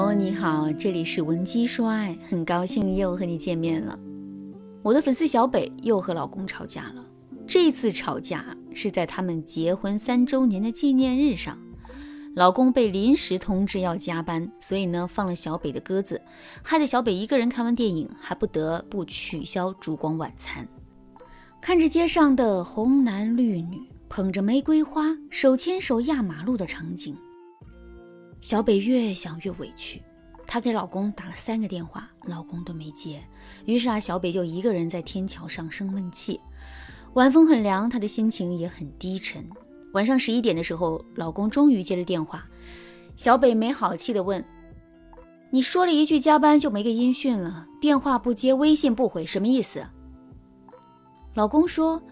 朋友你好，这里是文姬说爱，很高兴又和你见面了。我的粉丝小北又和老公吵架了，这次吵架是在他们结婚三周年的纪念日上，老公被临时通知要加班，所以呢放了小北的鸽子，害得小北一个人看完电影还不得不取消烛光晚餐。看着街上的红男绿女捧着玫瑰花，手牵手压马路的场景。小北越想越委屈，她给老公打了三个电话，老公都没接。于是啊，小北就一个人在天桥上生闷气。晚风很凉，她的心情也很低沉。晚上十一点的时候，老公终于接了电话。小北没好气地问：“你说了一句加班就没个音讯了，电话不接，微信不回，什么意思？”老公说：“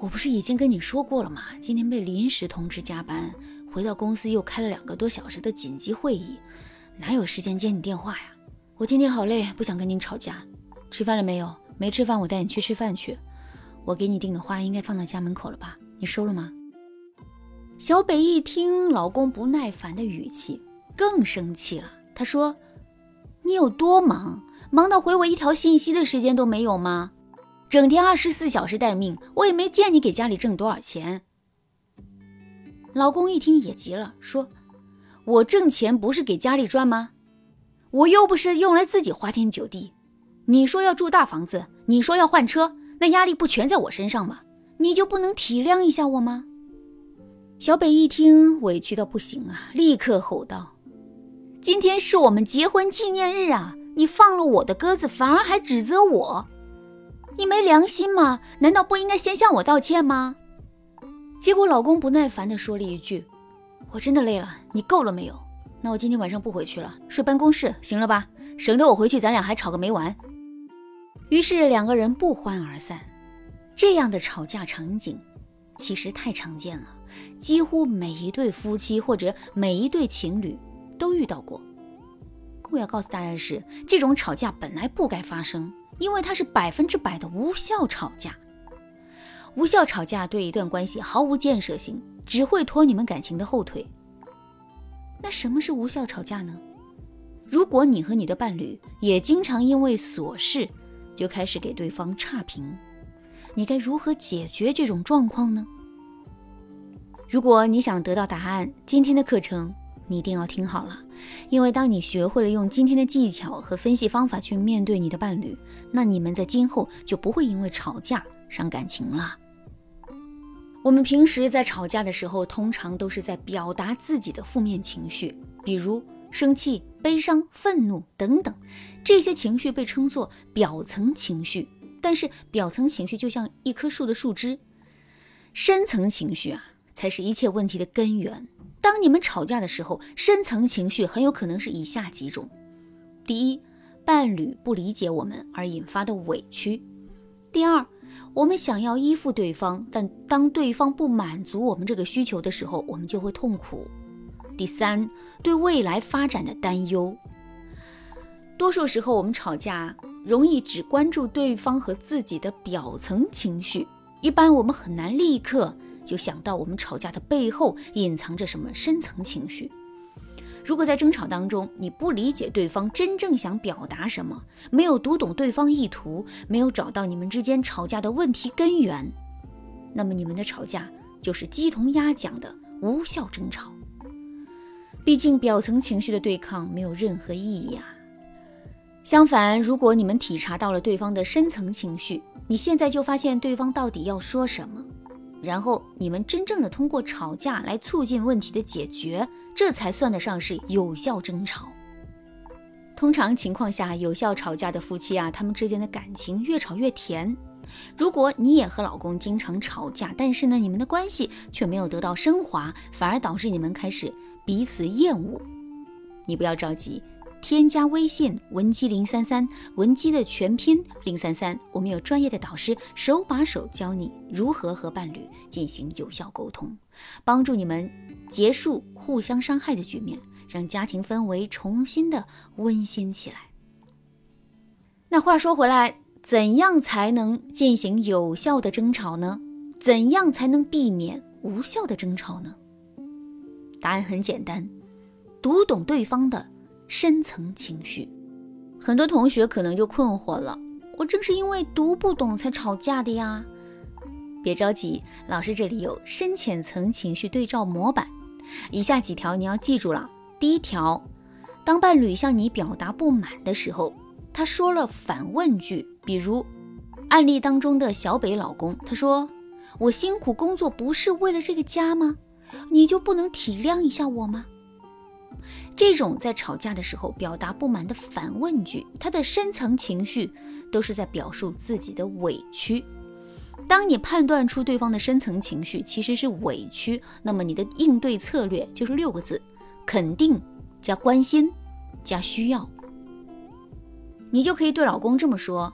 我不是已经跟你说过了吗？今天被临时通知加班。”回到公司又开了两个多小时的紧急会议，哪有时间接你电话呀？我今天好累，不想跟您吵架。吃饭了没有？没吃饭，我带你去吃饭去。我给你订的花应该放到家门口了吧？你收了吗？小北一听老公不耐烦的语气，更生气了。他说：“你有多忙？忙到回我一条信息的时间都没有吗？整天二十四小时待命，我也没见你给家里挣多少钱。”老公一听也急了，说：“我挣钱不是给家里赚吗？我又不是用来自己花天酒地。你说要住大房子，你说要换车，那压力不全在我身上吗？你就不能体谅一下我吗？”小北一听委屈到不行啊，立刻吼道：“今天是我们结婚纪念日啊！你放了我的鸽子，反而还指责我，你没良心吗？难道不应该先向我道歉吗？”结果老公不耐烦地说了一句：“我真的累了，你够了没有？那我今天晚上不回去了，睡办公室，行了吧？省得我回去咱俩还吵个没完。”于是两个人不欢而散。这样的吵架场景其实太常见了，几乎每一对夫妻或者每一对情侣都遇到过。我要告诉大家的是，这种吵架本来不该发生，因为它是百分之百的无效吵架。无效吵架对一段关系毫无建设性，只会拖你们感情的后腿。那什么是无效吵架呢？如果你和你的伴侣也经常因为琐事就开始给对方差评，你该如何解决这种状况呢？如果你想得到答案，今天的课程你一定要听好了，因为当你学会了用今天的技巧和分析方法去面对你的伴侣，那你们在今后就不会因为吵架伤感情了。我们平时在吵架的时候，通常都是在表达自己的负面情绪，比如生气、悲伤、愤怒等等，这些情绪被称作表层情绪。但是，表层情绪就像一棵树的树枝，深层情绪啊，才是一切问题的根源。当你们吵架的时候，深层情绪很有可能是以下几种：第一，伴侣不理解我们而引发的委屈；第二，我们想要依附对方，但当对方不满足我们这个需求的时候，我们就会痛苦。第三，对未来发展的担忧。多数时候，我们吵架容易只关注对方和自己的表层情绪，一般我们很难立刻就想到我们吵架的背后隐藏着什么深层情绪。如果在争吵当中，你不理解对方真正想表达什么，没有读懂对方意图，没有找到你们之间吵架的问题根源，那么你们的吵架就是鸡同鸭讲的无效争吵。毕竟表层情绪的对抗没有任何意义啊。相反，如果你们体察到了对方的深层情绪，你现在就发现对方到底要说什么。然后你们真正的通过吵架来促进问题的解决，这才算得上是有效争吵。通常情况下，有效吵架的夫妻啊，他们之间的感情越吵越甜。如果你也和老公经常吵架，但是呢，你们的关系却没有得到升华，反而导致你们开始彼此厌恶，你不要着急。添加微信文姬零三三，文姬的全拼零三三，我们有专业的导师手把手教你如何和伴侣进行有效沟通，帮助你们结束互相伤害的局面，让家庭氛围重新的温馨起来。那话说回来，怎样才能进行有效的争吵呢？怎样才能避免无效的争吵呢？答案很简单，读懂对方的。深层情绪。很多同学可能就困惑了：我正是因为读不懂才吵架的呀。别着急，老师这里有深浅层情绪对照模板，以下几条你要记住了。第一条，当伴侣向你表达不满的时候，他说了反问句，比如案例当中的小北老公，他说：“我辛苦工作不是为了这个家吗？你就不能体谅一下我吗？”这种在吵架的时候表达不满的反问句，他的深层情绪都是在表述自己的委屈。当你判断出对方的深层情绪其实是委屈，那么你的应对策略就是六个字：肯定加关心加需要。你就可以对老公这么说：“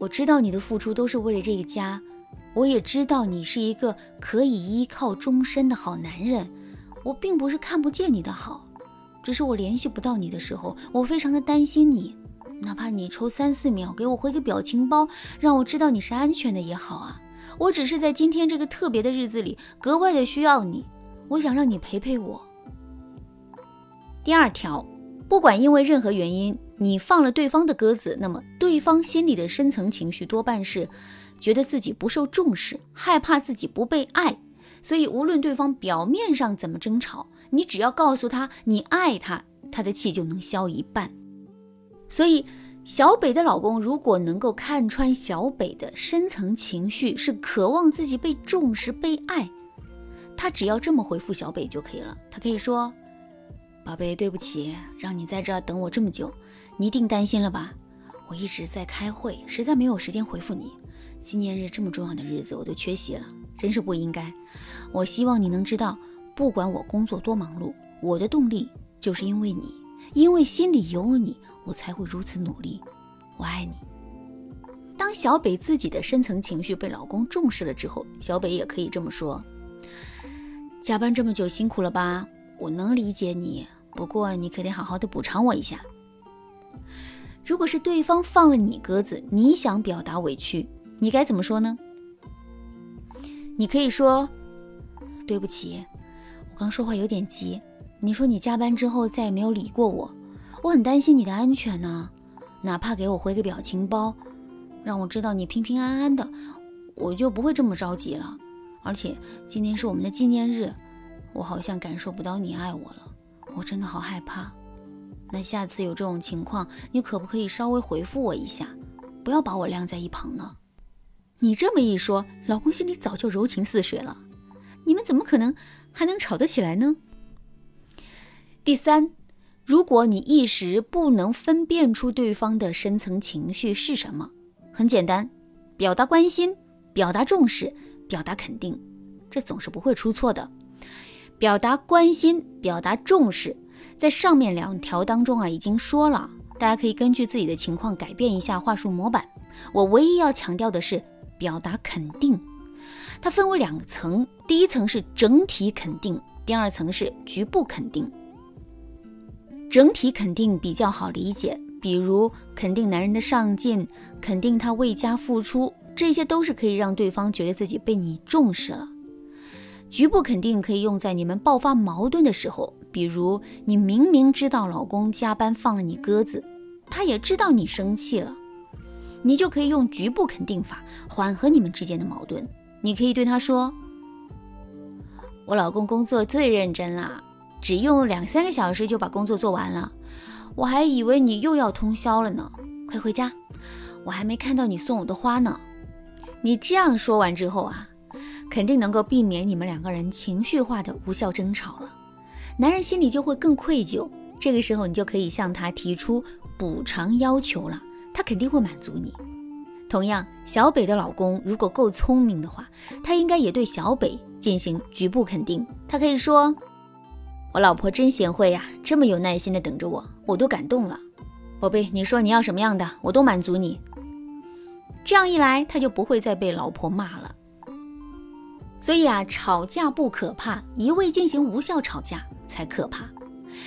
我知道你的付出都是为了这个家，我也知道你是一个可以依靠终身的好男人。我并不是看不见你的好，只是我联系不到你的时候，我非常的担心你。”哪怕你抽三四秒给我回个表情包，让我知道你是安全的也好啊。我只是在今天这个特别的日子里格外的需要你，我想让你陪陪我。第二条，不管因为任何原因你放了对方的鸽子，那么对方心里的深层情绪多半是觉得自己不受重视，害怕自己不被爱。所以无论对方表面上怎么争吵，你只要告诉他你爱他，他的气就能消一半。所以，小北的老公如果能够看穿小北的深层情绪是渴望自己被重视、被爱，他只要这么回复小北就可以了。他可以说：“宝贝，对不起，让你在这儿等我这么久，你一定担心了吧？我一直在开会，实在没有时间回复你。纪念日这么重要的日子，我都缺席了，真是不应该。我希望你能知道，不管我工作多忙碌，我的动力就是因为你。”因为心里有你，我才会如此努力。我爱你。当小北自己的深层情绪被老公重视了之后，小北也可以这么说：“加班这么久，辛苦了吧？我能理解你，不过你可得好好的补偿我一下。”如果是对方放了你鸽子，你想表达委屈，你该怎么说呢？你可以说：“对不起，我刚说话有点急。”你说你加班之后再也没有理过我，我很担心你的安全呢。哪怕给我回个表情包，让我知道你平平安安的，我就不会这么着急了。而且今天是我们的纪念日，我好像感受不到你爱我了，我真的好害怕。那下次有这种情况，你可不可以稍微回复我一下，不要把我晾在一旁呢？你这么一说，老公心里早就柔情似水了。你们怎么可能还能吵得起来呢？第三，如果你一时不能分辨出对方的深层情绪是什么，很简单，表达关心，表达重视，表达肯定，这总是不会出错的。表达关心，表达重视，在上面两条当中啊已经说了，大家可以根据自己的情况改变一下话术模板。我唯一要强调的是表达肯定，它分为两层，第一层是整体肯定，第二层是局部肯定。整体肯定比较好理解，比如肯定男人的上进，肯定他为家付出，这些都是可以让对方觉得自己被你重视了。局部肯定可以用在你们爆发矛盾的时候，比如你明明知道老公加班放了你鸽子，他也知道你生气了，你就可以用局部肯定法缓和你们之间的矛盾。你可以对他说：“我老公工作最认真啦。”只用两三个小时就把工作做完了，我还以为你又要通宵了呢。快回家，我还没看到你送我的花呢。你这样说完之后啊，肯定能够避免你们两个人情绪化的无效争吵了。男人心里就会更愧疚，这个时候你就可以向他提出补偿要求了，他肯定会满足你。同样，小北的老公如果够聪明的话，他应该也对小北进行局部肯定，他可以说。我老婆真贤惠呀，这么有耐心的等着我，我都感动了。宝贝，你说你要什么样的，我都满足你。这样一来，他就不会再被老婆骂了。所以啊，吵架不可怕，一味进行无效吵架才可怕。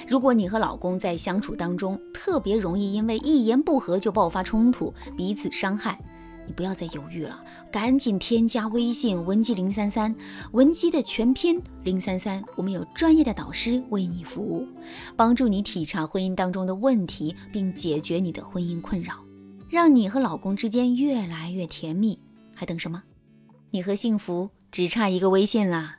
如果你和老公在相处当中特别容易因为一言不合就爆发冲突，彼此伤害，你不要再犹豫了，赶紧添加微信文姬零三三，文姬的全拼零三三，我们有专业的导师为你服务，帮助你体察婚姻当中的问题，并解决你的婚姻困扰，让你和老公之间越来越甜蜜。还等什么？你和幸福只差一个微信啦！